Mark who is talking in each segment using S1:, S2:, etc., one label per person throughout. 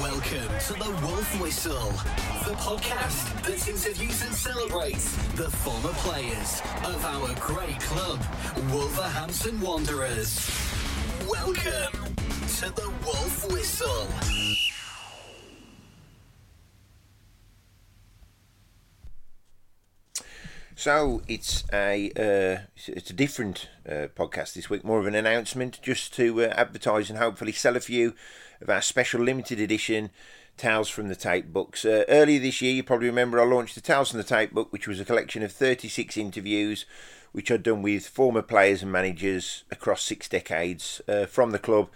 S1: Welcome to the Wolf Whistle, the podcast that interviews and celebrates the former players of our great club, Wolverhampton Wanderers. Welcome to the Wolf Whistle.
S2: So it's a uh, it's a different uh, podcast this week, more of an announcement, just to uh, advertise and hopefully sell a few of our special limited edition Tales from the Tape books. Uh, earlier this year, you probably remember I launched the Tales from the Tape book, which was a collection of 36 interviews, which I'd done with former players and managers across six decades uh, from the club.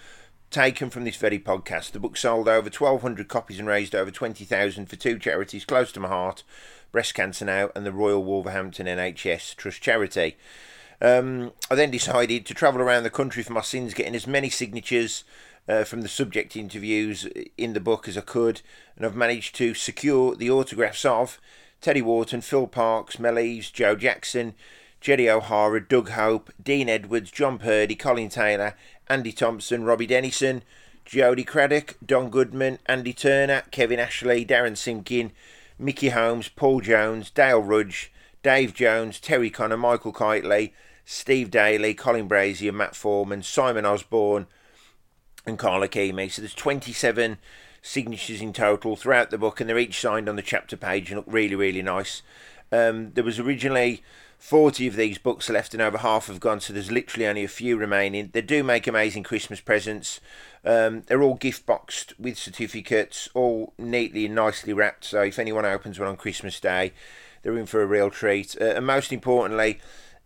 S2: Taken from this very podcast. The book sold over 1,200 copies and raised over 20,000 for two charities close to my heart Breast Cancer Now, and the Royal Wolverhampton NHS Trust Charity. Um, I then decided to travel around the country for my sins, getting as many signatures uh, from the subject interviews in the book as I could, and I've managed to secure the autographs of Terry Wharton, Phil Parkes, Mel Eves, Joe Jackson, Gerry O'Hara, Doug Hope, Dean Edwards, John Purdie, Colin Taylor, Andy Thompson, Robbie Dennison, Jody Craddock, Don Goodman, Andy Turner, Kevin Ashley, Darren Simkin, Mickey Holmes, Paul Jones, Dale Rudge, Dave Jones, Terry Connor, Michael Kightly, Steve Daley, Colin Brazier, Matt Foreman, Simon Osborn, and Carl Ikeme. So there's 27 signatures in total throughout the book, and they're each signed on the chapter page and look really, really nice. Um, there was originally 40 of these books left, and over half have gone, so there's literally only a few remaining. They do make amazing Christmas presents. Um, they're all gift boxed with certificates, all neatly and nicely wrapped. So if anyone opens one on Christmas Day, they're in for a real treat. Uh, and most importantly,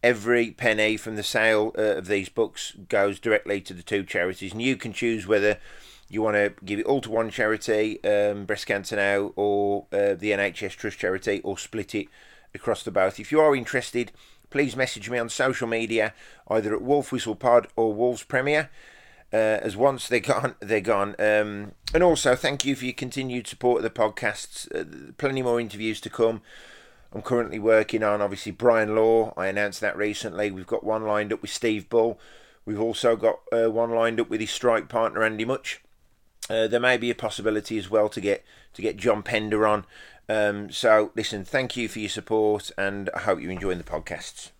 S2: every penny from the sale uh, of these books goes directly to the two charities, and you can choose whether you want to give it all to one charity, um, Breast Cancer Now, or uh, the NHS Trust charity, or split it across the both. If you are interested, please message me on social media, either at Wolf Whistle Pod or Wolves Premier. Uh, as once they're gone, they're gone. Um, and also, thank you for your continued support of the podcasts. Uh, plenty more interviews to come. I'm currently working on, obviously, Brian Law. I announced that recently. We've got one lined up with Steve Bull. We've also got uh, one lined up with his strike partner, Andy Mutch. Uh, there may be a possibility as well to get to get John Pender on. Um, so, listen, thank you for your support, and I hope you're enjoying the podcasts.